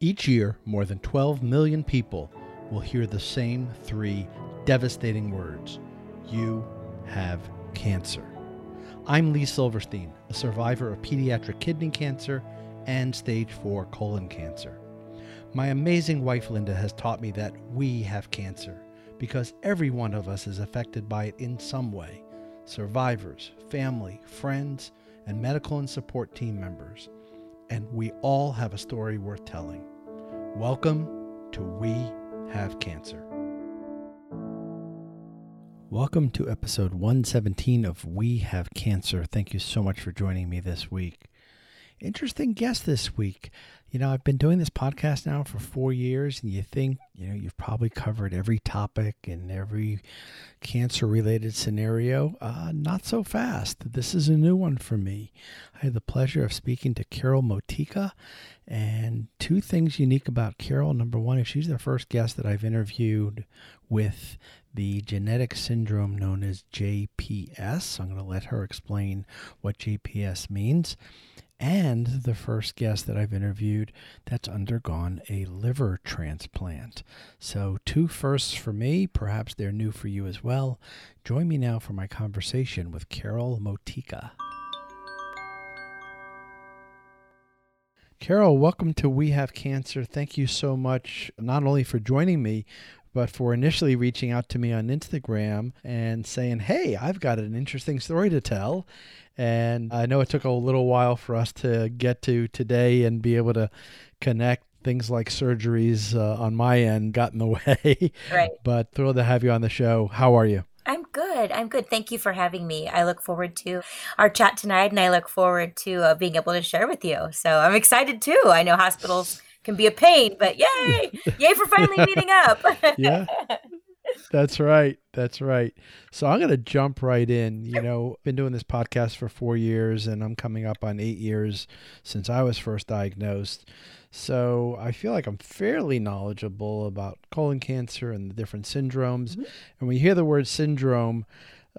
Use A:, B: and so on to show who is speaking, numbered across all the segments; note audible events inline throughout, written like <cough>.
A: Each year, more than 12 million people will hear the same three devastating words You have cancer. I'm Lee Silverstein, a survivor of pediatric kidney cancer and stage 4 colon cancer. My amazing wife Linda has taught me that we have cancer because every one of us is affected by it in some way survivors, family, friends, and medical and support team members. And we all have a story worth telling. Welcome to We Have Cancer. Welcome to episode 117 of We Have Cancer. Thank you so much for joining me this week. Interesting guest this week. You know, I've been doing this podcast now for four years, and you think, you know, you've probably covered every topic and every cancer related scenario. Uh, not so fast. This is a new one for me. I had the pleasure of speaking to Carol Motika, and two things unique about Carol. Number one is she's the first guest that I've interviewed with the genetic syndrome known as JPS. I'm going to let her explain what JPS means and the first guest that I've interviewed that's undergone a liver transplant. So, two firsts for me, perhaps they're new for you as well. Join me now for my conversation with Carol Motika. Carol, welcome to We Have Cancer. Thank you so much, not only for joining me, but for initially reaching out to me on Instagram and saying, Hey, I've got an interesting story to tell. And I know it took a little while for us to get to today and be able to connect. Things like surgeries uh, on my end got in the <laughs> way.
B: Right.
A: but thrilled to have you on the show. How are you?
B: I'm good. I'm good. Thank you for having me. I look forward to our chat tonight and I look forward to uh, being able to share with you. So I'm excited too. I know hospitals can be a pain, but <laughs> yay! yay for finally meeting up. <laughs>
A: yeah. That's right. That's right. So I'm going to jump right in. You know, been doing this podcast for 4 years and I'm coming up on 8 years since I was first diagnosed. So I feel like I'm fairly knowledgeable about colon cancer and the different syndromes. Mm-hmm. And when you hear the word syndrome,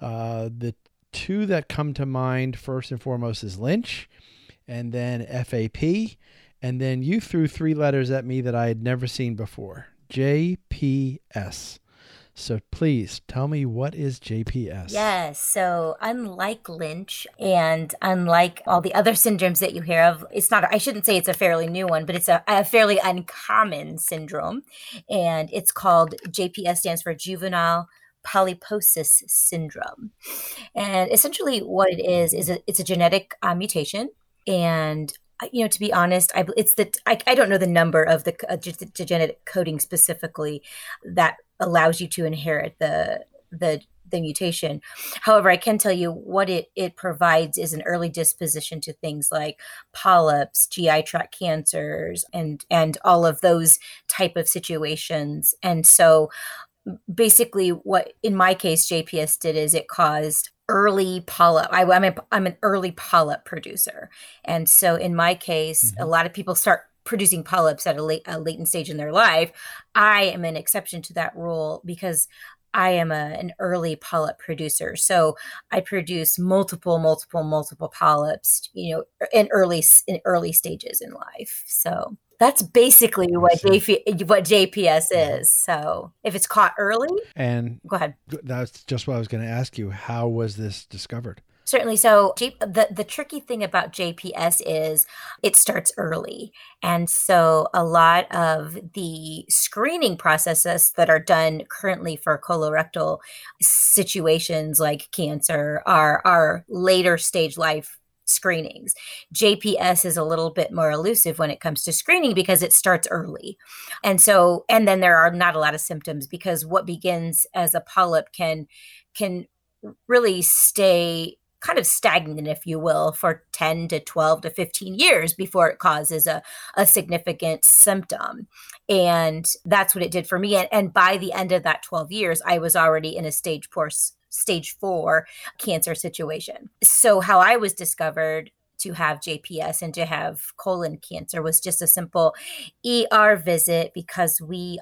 A: uh, the two that come to mind first and foremost is Lynch and then FAP. And then you threw three letters at me that I had never seen before JPS. So please tell me what is JPS?
B: Yes. So unlike Lynch and unlike all the other syndromes that you hear of, it's not, I shouldn't say it's a fairly new one, but it's a, a fairly uncommon syndrome. And it's called JPS stands for juvenile polyposis syndrome. And essentially what it is, is a, it's a genetic uh, mutation and you know, to be honest, I it's the I, I don't know the number of the, uh, the genetic coding specifically that allows you to inherit the the the mutation. However, I can tell you what it it provides is an early disposition to things like polyps, GI tract cancers, and and all of those type of situations. And so, basically, what in my case JPS did is it caused early polyp. I, am a, I'm an early polyp producer, and so in my case, mm-hmm. a lot of people start producing polyps at a, late, a latent stage in their life. I am an exception to that rule because I am a, an early polyp producer. So I produce multiple, multiple, multiple polyps, you know, in early in early stages in life. So that's basically what JP, what JPS is. So if it's caught early,
A: and
B: go ahead.
A: That's just what I was going to ask you. How was this discovered?
B: Certainly. So the the tricky thing about JPS is it starts early, and so a lot of the screening processes that are done currently for colorectal situations like cancer are are later stage life screenings. JPS is a little bit more elusive when it comes to screening because it starts early. And so and then there are not a lot of symptoms because what begins as a polyp can can really stay kind of stagnant, if you will, for 10 to 12 to 15 years before it causes a, a significant symptom. And that's what it did for me. And, and by the end of that 12 years, I was already in a stage four, stage four cancer situation. So, how I was discovered to have JPS and to have colon cancer was just a simple ER visit because we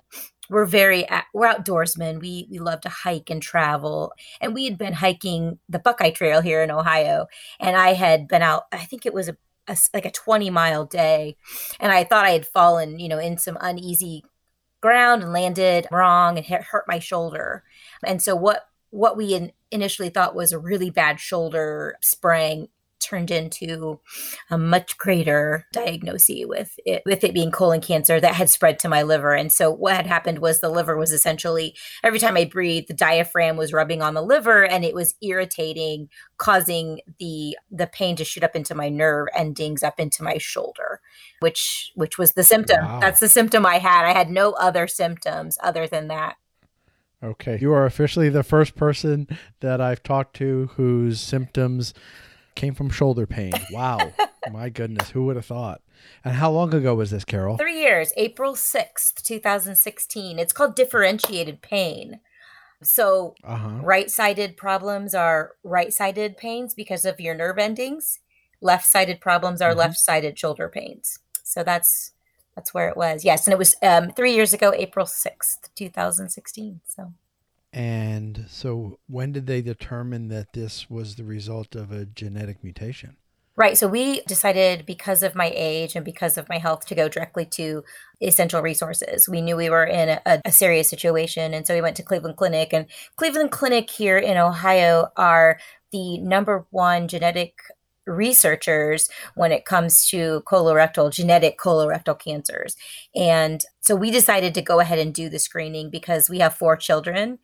B: we're very we're outdoorsmen. We we love to hike and travel, and we had been hiking the Buckeye Trail here in Ohio, and I had been out. I think it was a a, like a 20 mile day and i thought i had fallen you know in some uneasy ground and landed wrong and hurt my shoulder and so what what we in, initially thought was a really bad shoulder sprain turned into a much greater diagnosis with it with it being colon cancer that had spread to my liver. And so what had happened was the liver was essentially every time i breathed the diaphragm was rubbing on the liver and it was irritating causing the the pain to shoot up into my nerve endings up into my shoulder which which was the symptom. Wow. that's the symptom i had. I had no other symptoms other than that
A: Okay. You are officially the first person that I've talked to whose symptoms came from shoulder pain. <laughs> Wow. My goodness. Who would have thought? And how long ago was this, Carol?
B: Three years, April 6th, 2016. It's called differentiated pain. So, uh-huh. right sided problems are right sided pains because of your nerve endings. Left sided problems are mm-hmm. left sided shoulder pains. So, that's that's where it was. Yes, and it was um, three years ago, April sixth, two thousand sixteen. So.
A: And so, when did they determine that this was the result of a genetic mutation?
B: Right. So we decided because of my age and because of my health to go directly to essential resources. We knew we were in a, a, serious situation. And so we went to Cleveland Clinic. And Cleveland Clinic here in Ohio are the number one genetic researchers when it comes to colorectal genetic colorectal cancers. And so we decided to go ahead and do the screening because we have four children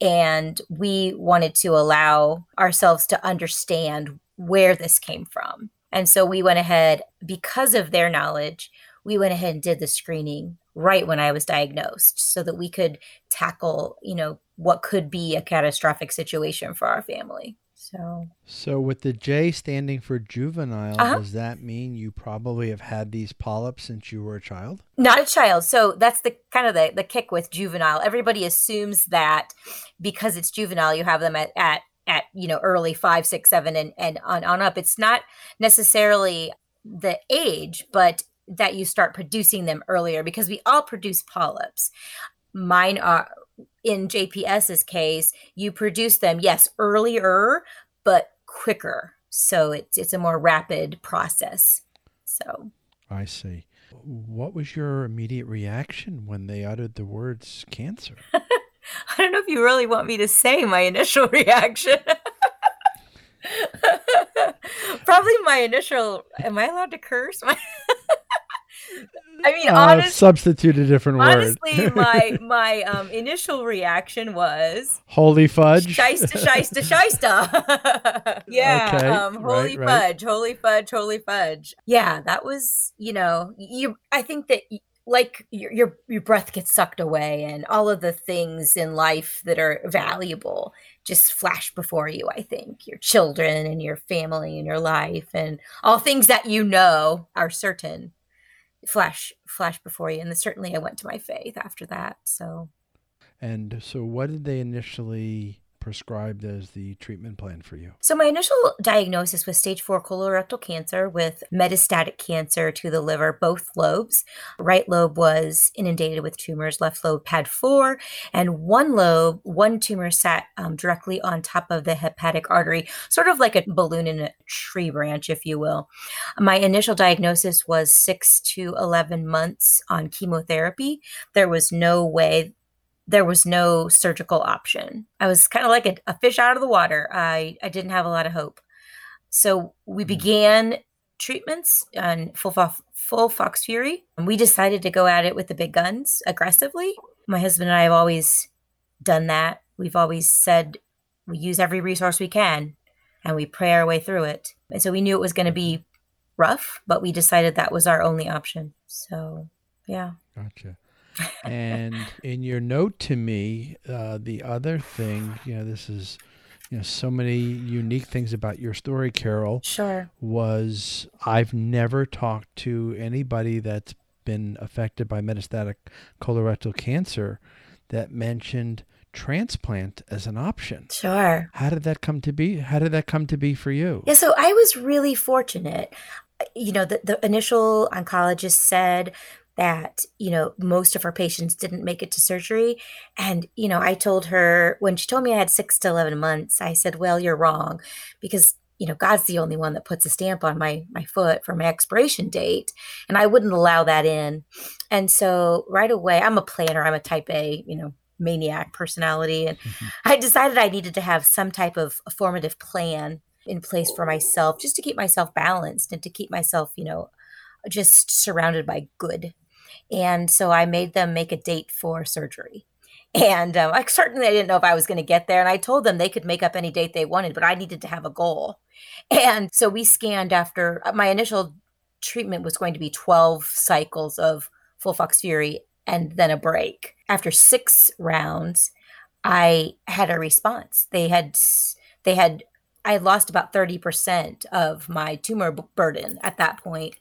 B: and we wanted to allow ourselves to understand where this came from. And so we went ahead because of their knowledge we went ahead and did the screening right when i was diagnosed so that we could tackle you know what could be a catastrophic situation for our family so,
A: so with the J standing for juvenile, uh-huh. does that mean you probably have had these polyps since you were a child?
B: Not a child. So that's the kind of the, the kick with juvenile. Everybody assumes that because it's juvenile, you have them at, at at you know early five, six, seven, and and on on up. It's not necessarily the age, but that you start producing them earlier because we all produce polyps. Mine are in JPS's case, you produce them, yes, earlier, but quicker. So it's it's a more rapid process. So
A: I see. What was your immediate reaction when they uttered the words cancer? <laughs>
B: I don't know if you really want me to say my initial <laughs> reaction. <laughs> Probably my initial. Am I allowed to curse? My I mean, uh, honestly,
A: substitute a different
B: honestly,
A: word.
B: Honestly, my <laughs> my um, initial reaction was
A: holy fudge,
B: shysta, shysta, <laughs> shysta. <laughs> yeah, okay. um, holy right, fudge, right. holy fudge, holy fudge. Yeah, that was you know you. I think that. like your, your your breath gets sucked away and all of the things in life that are valuable just flash before you i think your children and your family and your life and all things that you know are certain flash flash before you and certainly i went to my faith after that so.
A: And so what did they initially prescribed as the treatment plan for you?
B: So, my initial diagnosis was stage four colorectal cancer with metastatic cancer to the liver, both lobes. Right lobe was inundated with tumors, left lobe had four, and one lobe, one tumor sat um, directly on top of the hepatic artery, sort of like a balloon in a tree branch, if you will. My initial diagnosis was six to 11 months on chemotherapy. There was no way there was no surgical option. I was kind of like a, a, fish out of the water. I, I didn't have a lot of hope. So we hmm. began treatments on full, FOLFOXIRI. And we decided to go at it with the big guns aggressively. My husband and I have always done that. We've always said we use every resource we can and we pray our way through it. And so we knew it was going to be rough, but we decided that was our only option. So, yeah.
A: Gotcha and in your note to me, uh, the other thing, you know, this is, you know, so many unique things about your story, Carol.
B: Sure.
A: Was I've never talked to anybody that's been affected by metastatic colorectal cancer that mentioned transplant as an option.
B: Sure.
A: How did that come to be? How did that come to be for you?
B: Yeah, so I was really fortunate. You know, the, the initial oncologist said that you know most of her patients didn't make it to surgery and you know i told her when she told me i had 6 to 11 months i said well you're wrong because you know, God's the only one that puts a stamp on my my foot for my expiration date, and I wouldn't allow that in. And so right away, I'm a planner. I'm a type A, you know, maniac personality, and mm-hmm. I decided I needed to have some type of formative plan in place for myself, just to keep myself balanced and to keep myself, you know, just surrounded by good. And so I made them make a date for surgery. And um, <laughs> I certainly I didn't know if I was going to get there. And I told them they could make up any date they wanted, but I needed to have a goal. And so we scanned after uh, my initial treatment was going to be 12 cycles of FOLFOXIRI and then a break. After six rounds, I had a response. They had, they had, I had lost about 30% of my tumor burden at that point.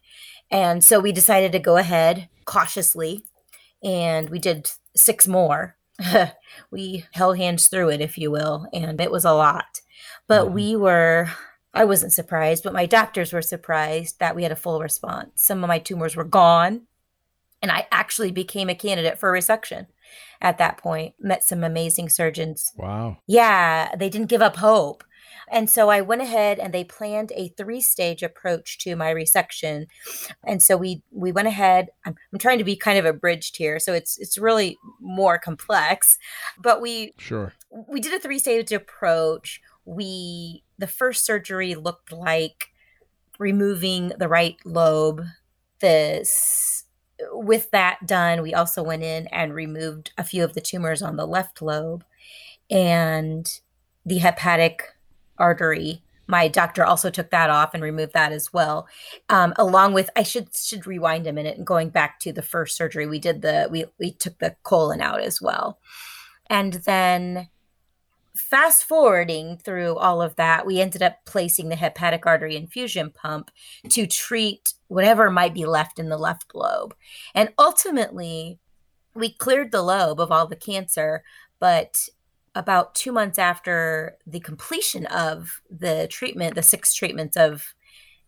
B: And so we decided to go ahead cautiously and we did six more <laughs> we held hands through it, if you will, and it was a lot. But mm-hmm. we were, I wasn't surprised, but my doctors were surprised that we had a full response. Some of my tumors were gone, and I actually became a candidate for resection at that point. Met some amazing surgeons.
A: Wow.
B: Yeah, they didn't give up hope. And so I went ahead and they planned a three stage approach to my resection. And so we we went ahead. I'm, I'm trying to be kind of abridged here, so it's it's really more complex. But we
A: sure
B: we did a three stage approach. We the first surgery looked like removing the right lobe. This with that done, we also went in and removed a few of the tumors on the left lobe and the hepatic artery. My doctor also took that off and removed that as well, um, along with I should should rewind a minute and going back to the first surgery we did the we we took the colon out as well, and then fast forwarding through all of that, we ended up placing the hepatic artery infusion pump to treat whatever might be left in the left lobe. And ultimately, we cleared the lobe of all the cancer, but about two months after the completion of the treatment, the six treatments of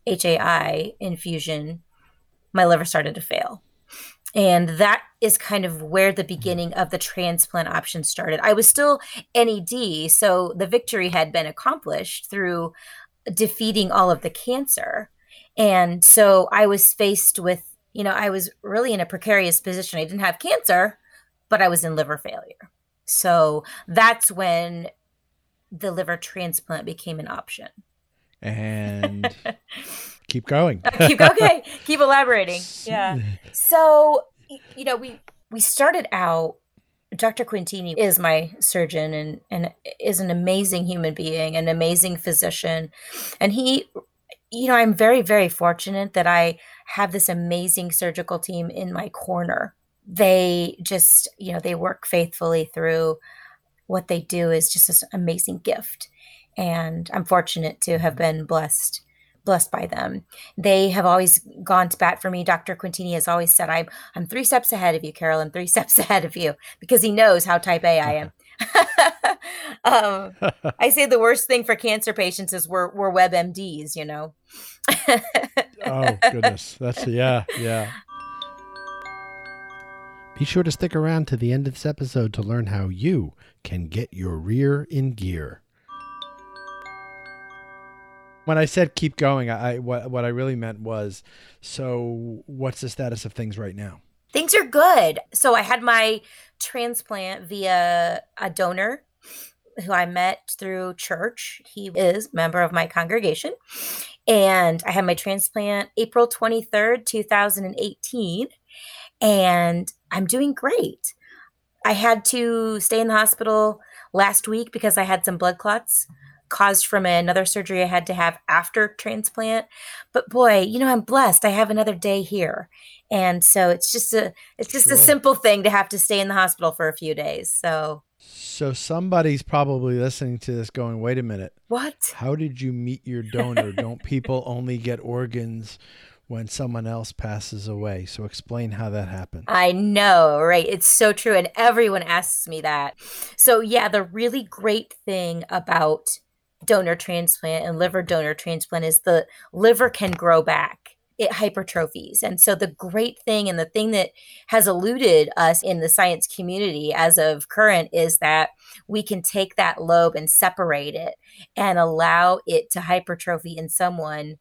B: HAI infusion, my liver started to fail. And that is kind of where the mm-hmm. beginning of the transplant option started. I was still NED, so the victory had been accomplished through defeating all of the cancer. And so I was faced with, you know, I was really in a precarious position. I didn't have cancer, but I was in liver failure. So that's when the liver transplant became an option.
A: And <laughs> keep going.
B: Uh, keep okay. <laughs> Keep elaborating. Yeah. <laughs> So you know, we we started out Dr. Quintini is my surgeon and and is an amazing human being, an amazing physician. And he you know, I'm very very fortunate that I have this amazing surgical team in my corner they just, you know, they work faithfully through what they do is just this amazing gift. And I'm fortunate to have been blessed blessed by them. They have always gone to bat for me. Dr. Quintini has always said, I'm I'm three steps ahead of you, Carol. I'm three <laughs> steps ahead of you because he knows how type A I am. <laughs> um, <laughs> I say the worst thing for cancer patients is we're we're web MDs, you know.
A: oh goodness, that's yeah, yeah. Be sure to stick around to the end of this episode to learn how you can get your rear in gear. When I said keep going, I what what I really meant was so what's the status of things right now?
B: Things are good. So I had my transplant via a donor who I met through church. He is member of my congregation. And I had my transplant April 23rd, 2018 and I'm doing great. I had to stay in the hospital last week because I had some blood clots caused from another surgery I had to have after transplant. But boy, you know, I'm blessed. I have another day here. And so it's just a it's just sure. a simple thing to have to stay in the hospital for a few days. So
A: so somebody's probably listening to this going, "Wait a minute.
B: What?
A: How did you meet your donor? Don't people only get organs when someone else passes away. So explain how that happened.
B: I know, right? It's so true. And everyone asks me that. So, yeah, the really great thing about donor transplant and liver donor transplant is the liver can grow back. it hypertrophies. And so the great thing and the thing that has eluded us in the science community as of current is that we can take that lobe and separate it and allow it to hypertrophy in someone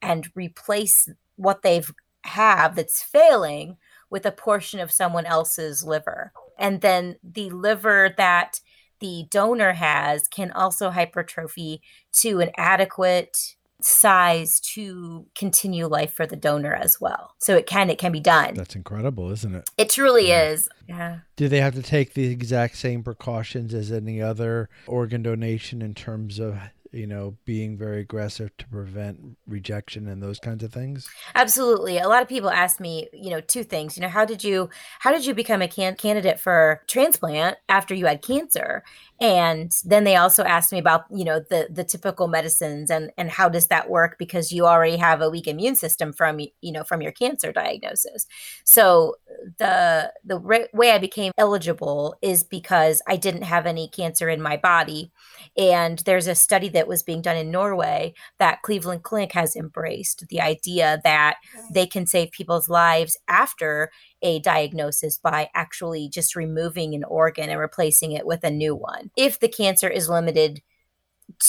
B: and replace what they've have that's failing with a portion of someone else's liver. And then the liver that the donor has can also hypertrophy to an adequate size to continue life for the donor as well. So it can it can be done.
A: That's incredible, isn't it?
B: It truly yeah. is. Yeah.
A: Do they have to take the exact same precautions as any other organ donation in terms of you know, being very aggressive to prevent rejection and those kinds of things?
B: Absolutely. A lot of people ask me, you know, two things. You know, how did you how did you become a can- candidate for transplant after you had cancer? And then they also asked me about, you know, the the typical medicines and and how does that work because you already have a weak immune system from you know from your cancer diagnosis. So the the way I became eligible is because I didn't have any cancer in my body and there's a study that was being done in Norway that Cleveland Clinic has embraced the idea that they can save people's lives after a diagnosis by actually just removing an organ and replacing it with a new one. If the cancer is limited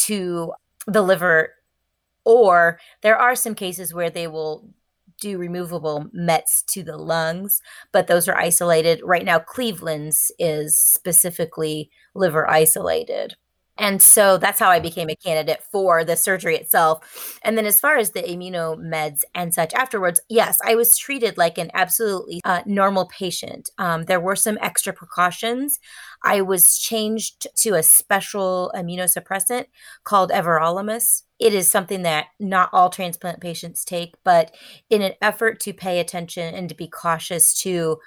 B: to the liver, or there are some cases where they will do removable mets to the lungs, but those are isolated. Right now, Cleveland's is specifically liver isolated. And so that's how I became a candidate for the surgery itself. And then, as far as the immunomeds and such afterwards, yes, I was treated like an absolutely uh, normal patient. Um, there were some extra precautions. I was changed to a special immunosuppressant called everolimus. It is something that not all transplant patients take, but in an effort to pay attention and to be cautious to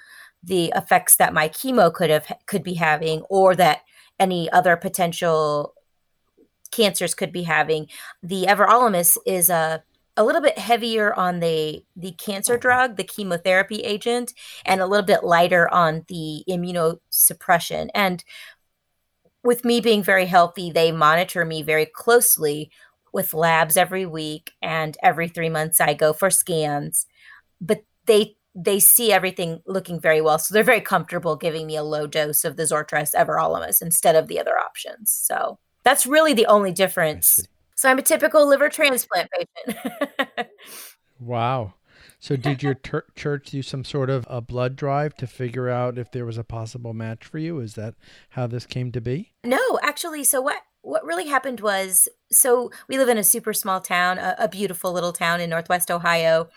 B: the effects that my chemo could have could be having or that any other potential cancers could be having. The everolimus is a a little bit heavier on the the cancer drug, the chemotherapy agent, and a little bit lighter on the immunosuppression. And with me being very healthy, they monitor me very closely with labs every week and every 3 months I go for scans. But they they see everything looking very well. So they're very comfortable giving me a low dose of the Zortress everolimus instead of the other options. So that's really the only difference. So I'm a typical liver transplant patient. <laughs>
A: wow. So did your ter- church do some sort of a blood drive to figure out if there was a possible match for you? Is that how this came to be?
B: No, actually. So what what really happened was so we live in a super small town, a, a, beautiful little town in Northwest Ohio.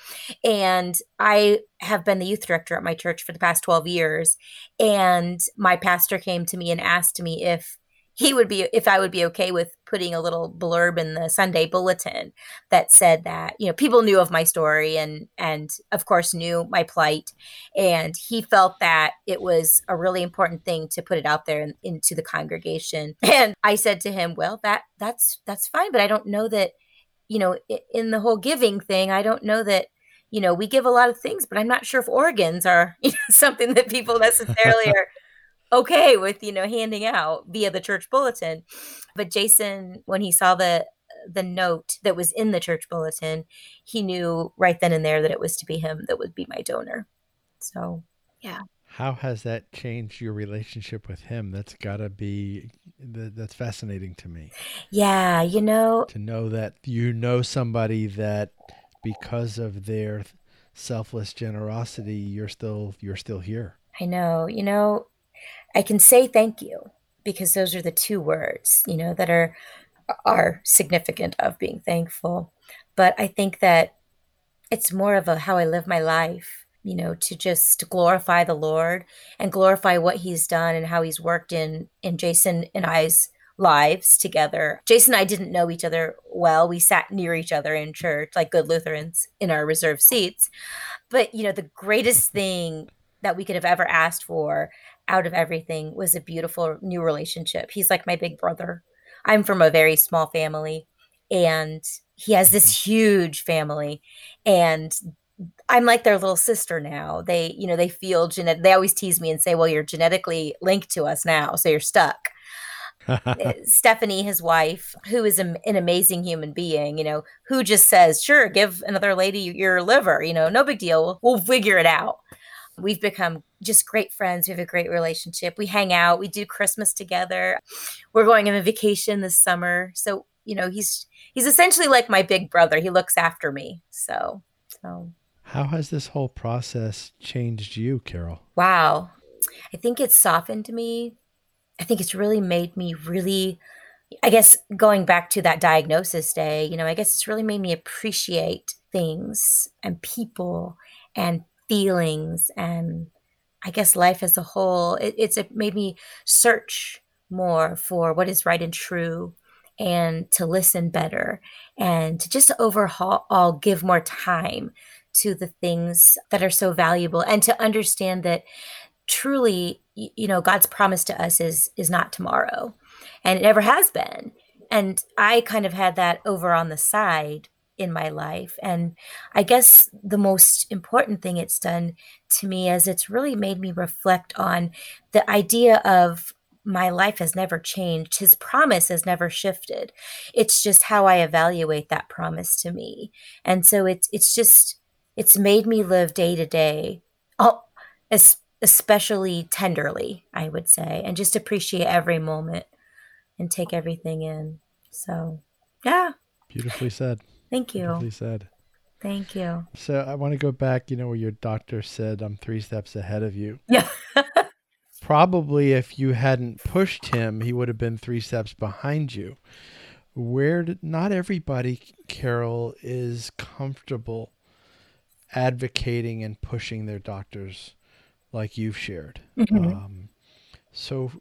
B: And I have been the youth director at my church for the past 12 years. And my pastor came to me and asked me if he would be if I would be okay with putting a little blurb in the Sunday bulletin that said that you know people knew of my story and and of course knew my plight. And he felt that it was a really important thing to put it out there in, into the congregation. <laughs> And I said to him well that that's that's fine but I don't know that you know in the whole giving thing I don't know that you know we give a lot of things but I'm not sure if organs are you <laughs> know, something that people necessarily <laughs> are okay with you know handing out via the church bulletin. But jason when he saw the the note that was in the church bulletin he knew right then and there that it was to be him that would be my donor. So yeah.
A: How has that changed your relationship with him? That's got to be that's fascinating to me.
B: Yeah you know
A: to know that you know somebody that because of their selfless generosity you're still you're still here.
B: I know you know I can say thank you because those are the two words, you know, that are are significant of being thankful. But I think that it's more of a how I live my life, you know, to just glorify the Lord and glorify what he's done and how he's worked in in Jason and I's lives together. Jason and I didn't know each other well. We sat near each other in church like good Lutherans in our reserved seats. But, you know, the greatest thing that we could have ever asked for out of everything was a beautiful new relationship. He's like my big brother. I'm from a very small family and he has this huge family and I'm like their little sister now. They, you know, they feel genetic. They always tease me and say, "Well, you're genetically linked to us now, so you're stuck." <laughs> Uh, Stephanie, his wife, who is an amazing human being, you know, who just says, sure, give another lady your liver, you know, no big deal. We'll figure it out. We've become just great friends. We have a great relationship. We hang out. We do Christmas together. We're going on a vacation this summer. So, you know, he's he's essentially like my big brother. He looks after me. So, so
A: how has this whole process changed you, Carol?
B: Wow. I think it's softened me. I think it's really made me really I guess going back to that diagnosis day, you know, I guess it's really made me appreciate things and people and feelings and I guess life as a whole. It, it's it made me search more for what is right and true and to listen better and to just overhaul all give more time to the things that are so valuable and to understand that truly you know god's promise to us is is not tomorrow and it never has been and i kind of had that over on the side in my life. And I guess the most important thing it's done to me is it's really made me reflect on the idea of my life has never changed. His promise has never shifted. It's just how I evaluate that promise to me. And so it's it's just it's made me live day to day, oh, especially tenderly, I would say, and just appreciate every moment and take everything in. So, yeah.
A: Beautifully said.
B: Thank you.
A: Beautifully said.
B: Thank you.
A: So I want to go back, you know, where your doctor said I'm three steps ahead of you.
B: Yeah. <laughs>
A: Probably if you hadn't pushed him, he would have been three steps behind you. Where did not everybody, Carol, is comfortable advocating and pushing their doctors like you've shared. Mm-hmm. Um, so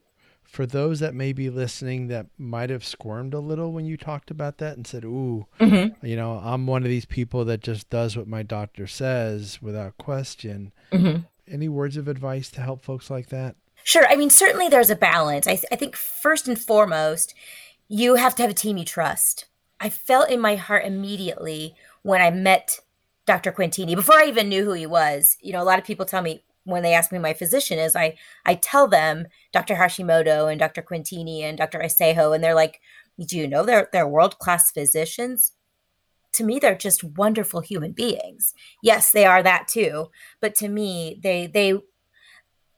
A: for those that may be listening that might have squirmed a little when you talked about that and said, Ooh, mm-hmm. you know, I'm one of these people that just does what my doctor says without question. Mm-hmm. Any words of advice to help folks like that?
B: Sure. I mean, certainly there's a balance. I, th- I think first and foremost, you have to have a team you trust. I felt in my heart immediately when I met Dr. Quintini, before I even knew who he was. You know, a lot of people tell me, when they ask me my physician is, I I tell them Dr. Hashimoto and Dr. Quintini and Dr. Aucejo, and they're like, "Do you know they're they're world class physicians?" To me, they're just wonderful human beings. Yes, they are that too, but to me, they they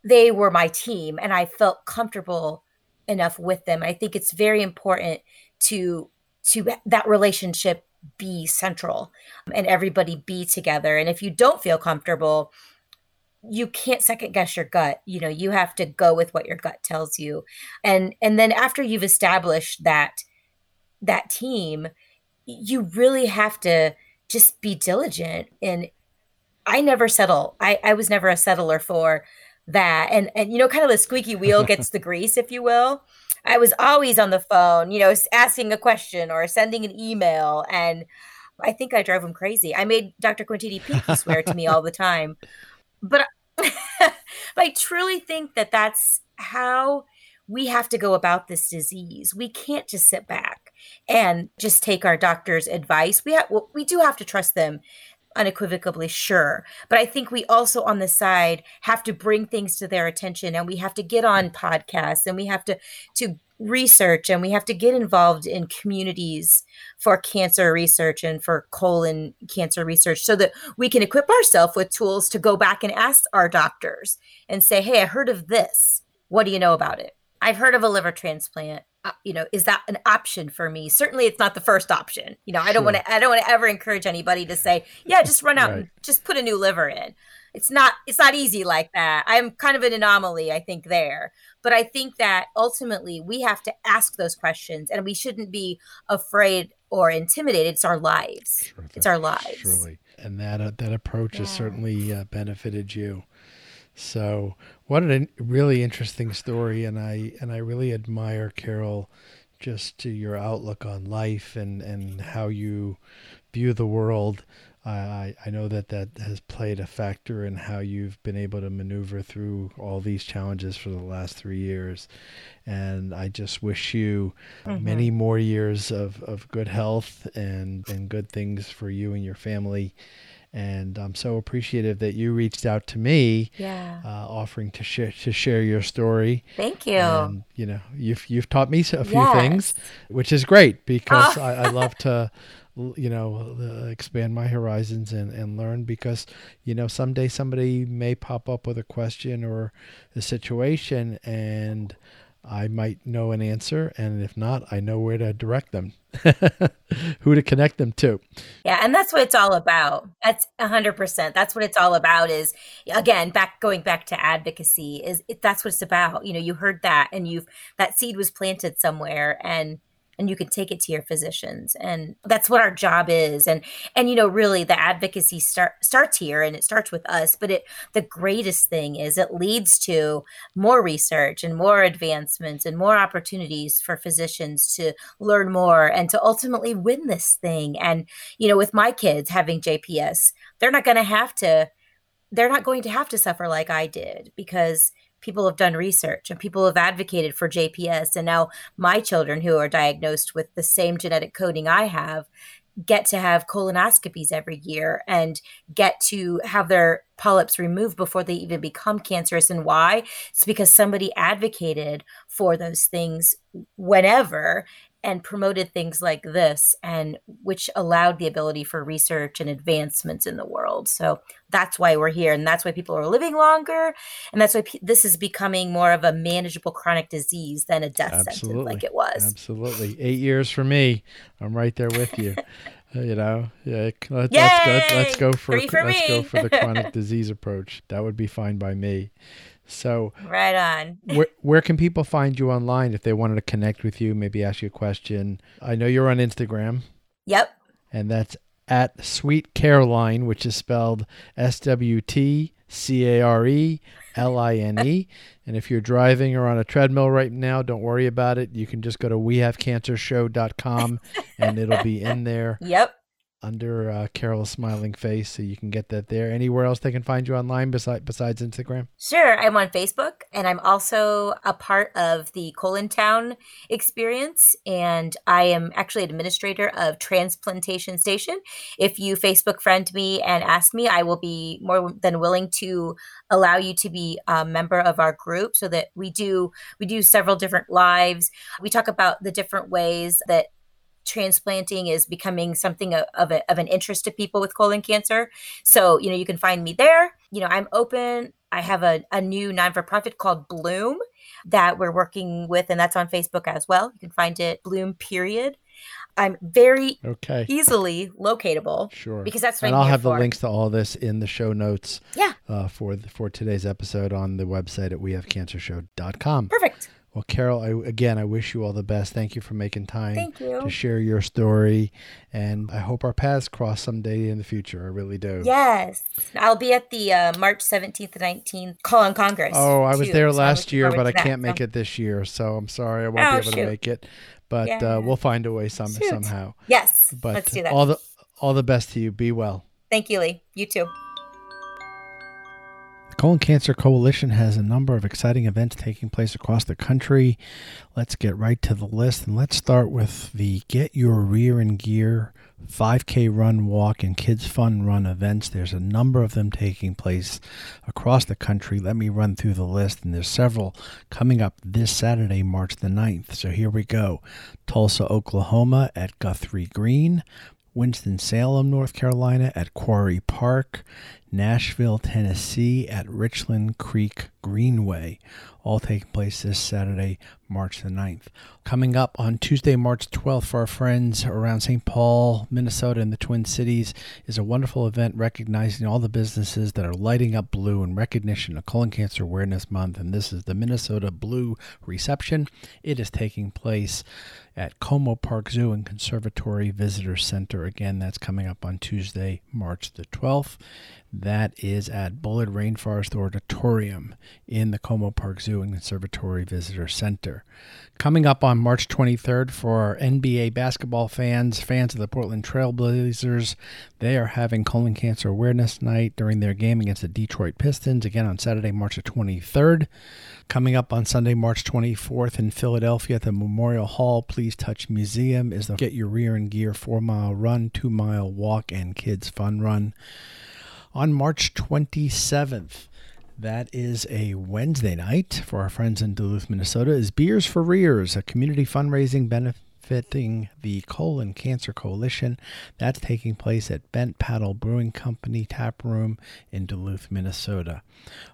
B: they were my team, and I felt comfortable enough with them. I think it's very important to to that relationship be central um, and everybody be together. And if you don't feel comfortable, you can't second guess your gut you know you have to go with what your gut tells you. And and then after you've established that that team you really have to just be diligent. And i never settle. I i was never a settler for that. And and you know kind of the squeaky wheel gets <laughs> the grease if you will. I was always on the phone you know asking a question or sending an email and i think i drove him crazy. I made dr quintini pinky swear to me all the time <laughs> but I truly think that that's how we have to go about this disease. We can't just sit back and just take our doctor's advice. We have we do have to trust them unequivocally sure. But i think we also on the side have to bring things to their attention and we have to get on podcasts and we have to to research and we have to get involved in communities for cancer research and for colon cancer research so that we can equip ourselves with tools to go back and ask our doctors and say hey i heard of this. What do you know about it? I've heard of a liver transplant uh, you know is that an option for me? Certainly it's not the first option. You know i don't sure. want to i don't want to ever encourage anybody to say yeah just run out right. and just put a new liver in. It's not it's not easy like that. I'm kind of an anomaly i think there. But i think that ultimately we have to ask those questions and we shouldn't be afraid or intimidated. It's our lives. Sure it's our lives.
A: Surely. And that uh, that approach yeah. has certainly uh, benefited you so what a really interesting story and i and i really admire carol just to your outlook on life and and how you view the world I, I know that that has played a factor in how you've been able to maneuver through all these challenges for the last three years. And I just wish you mm-hmm. many more years of, of good health and, and good things for you and your family. And I'm so appreciative that you reached out to me,
B: Yeah.
A: uh, offering to share to share your story.
B: Thank you.
A: And you know, you've you've taught me a few
B: Yes.
A: things, which is great because
B: Oh.
A: I, I love to, you know, uh, expand my horizons and and learn because you know someday somebody may pop up with a question or a situation and. I might know an answer, and if not, I know where to direct them, <laughs> who to connect them to.
B: Yeah, and that's what it's all about. That's a hundred percent. That's what it's all about. Is again back going back to advocacy. Is it, that's what it's about. You know, you heard that, and you've that seed was planted somewhere, and and you can take it to your physicians, and that's what our job is. And and you know, really, the advocacy start starts here, and it starts with us. But it the greatest thing is it leads to more research and more advancements and more opportunities for physicians to learn more and to ultimately win this thing. And you know, with my kids having JPS, they're not going to have to they're not going to have to suffer like I did because people have done research and people have advocated for JPS and now my children who are diagnosed with the same genetic coding I have get to have colonoscopies every year and get to have their polyps removed before they even become cancerous. And why? It's because somebody advocated for those things whenever and promoted things like this and which allowed the ability for research and advancements in the world so that's why we're here and that's why people are living longer and that's why pe- this is becoming more of a manageable chronic disease than a death sentence like it was
A: Absolutely. Eight years for me. I'm right there with you. <laughs> Uh, you know, yeah. Let, let's go. Let's go for
B: for
A: let's go for the chronic <laughs> disease approach. That would be fine by me. So,
B: right on <laughs>
A: where where can people find you online if they wanted to connect with you? Maybe ask you a question. I know you're on Instagram,
B: yep
A: and that's at Sweet Caroline, which is spelled S W T C A R E L I N E. <laughs> And if you're driving or on a treadmill right now, don't worry about it. You can just go to wehavecancershow.com and it'll be in there <laughs>
B: yep
A: under uh, Carol's smiling face, so you can get that there. Anywhere else they can find you online besides besides Instagram?
B: Sure, I'm on Facebook and I'm also a part of the Colon Town experience and I am actually administrator of Transplantation Station. If you Facebook friend me and ask me, I will be more than willing to allow you to be a member of our group so that we do we do several different lives. We talk about the different ways that transplanting is becoming something of, of, a, of an interest to people with colon cancer. So, you know, you can find me there. You know, I'm open. I have a, a new non for profit called Bloom that we're working with, and that's on Facebook as well. You can find it Bloom, period. I'm very
A: Okay.
B: easily locatable
A: Sure.
B: because that's what
A: and
B: I'm
A: I'll
B: here
A: have the links to all this in the show notes
B: Yeah,
A: uh, for the, for today's episode on the website at wehavecancershow.com.
B: perfect.
A: Well, Carol, I, again, I wish you all the best. Thank you for making time to share your story, and I hope our paths cross someday in the future. I really do.
B: Yes, I'll be at the uh, March 17th and 19th on Congress.
A: Oh, I was
B: too,
A: there last
B: looking
A: year, but I
B: that.
A: can't make it this year, so I'm sorry I won't
B: Oh,
A: be able to make it. But
B: Yeah.
A: uh, we'll find a way some
B: Shoot.
A: somehow.
B: Yes,
A: But
B: let's do that.
A: all the all the best to you. Be well.
B: Thank you, Lee. You too.
A: The Colon Cancer Coalition has a number of exciting events taking place across the country. Let's get right to the list and let's start with the Get Your Rear in Gear 5K run, walk, and kids fun run events. There's a number of them taking place across the country. Let me run through the list, and there's several coming up this Saturday, March the 9th. So here we go Tulsa, Oklahoma at Guthrie Green, Winston-Salem, North Carolina at Quarry Park, Nashville, Tennessee at Richland Creek Greenway, all taking place this Saturday, March the 9th. Coming up on Tuesday, March 12th, for our friends around St. Paul, Minnesota, and the Twin Cities, is a wonderful event recognizing all the businesses that are lighting up blue in recognition of Colon Cancer Awareness Month. And this is the Minnesota Blue Reception. It is taking place at Como Park Zoo and Conservatory Visitor Center. Again, that's coming up on Tuesday, March the 12th. That is at Bullard Rainforest Auditorium in the Como Park Zoo and Conservatory Visitor Center. Coming up on March 23rd for our NBA basketball fans, fans of the Portland Trailblazers, they are having colon cancer awareness night during their game against the Detroit Pistons again on Saturday, March 23rd. Coming up on Sunday, March 24th in Philadelphia at the Memorial Hall Please Touch Museum is the Get Your Rear in Gear 4 mile run, 2 mile walk, and kids fun run. On March 27th, that is a Wednesday night for our friends in Duluth, Minnesota, is Beers for Rears, a community fundraising benefit benefiting the Colon Cancer Coalition. That's taking place at Bent Paddle Brewing Company Tap Room in Duluth, Minnesota.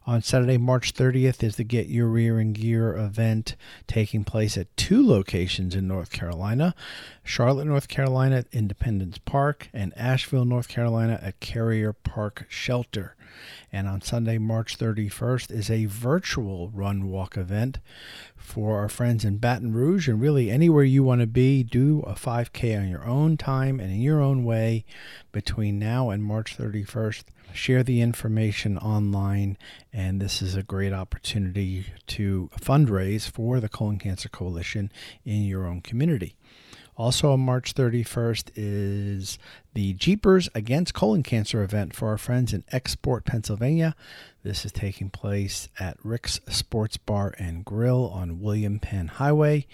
A: On Saturday, March 30th, is the Get Your Rear in Gear event taking place at two locations in North Carolina Charlotte, North Carolina at Independence Park, and Asheville, North Carolina at Carrier Park Shelter. And on Sunday, March 31st, is a virtual run walk event for our friends in Baton Rouge. And really, anywhere you want to do a 5K on your own time and in your own way between now and March 31st. Share the information online, and this is a great opportunity to fundraise for the Colon Cancer Coalition in your own community. Also on March 31st is the Jeepers Against Colon Cancer event for our friends in Export, Pennsylvania. This is taking place at Rick's Sports Bar and Grill on William Penn Highway.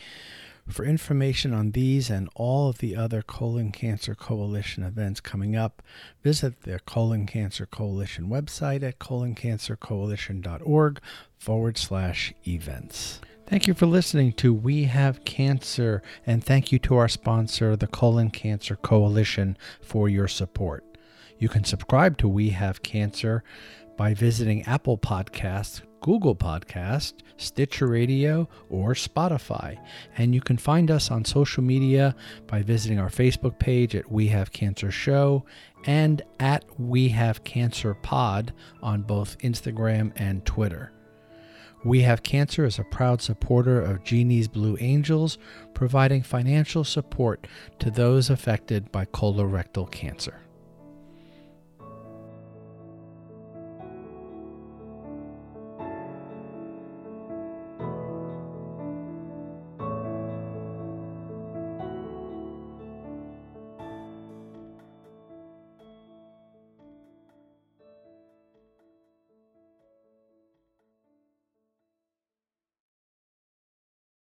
A: For information on these and all of the other Colon Cancer Coalition events coming up, visit the Colon Cancer Coalition website at coloncancercoalition.org forward slash events. Thank you for listening to We Have Cancer, and thank you to our sponsor, the Colon Cancer Coalition, for your support. You can subscribe to We Have Cancer by visiting Apple Podcasts, Google Podcast, Stitcher Radio, or Spotify. And you can find us on social media by visiting our Facebook page at We Have Cancer Show and at We Have Cancer Pod on both Instagram and Twitter. We Have Cancer is a proud supporter of Genie's Blue Angels, providing financial support to those affected by colorectal cancer.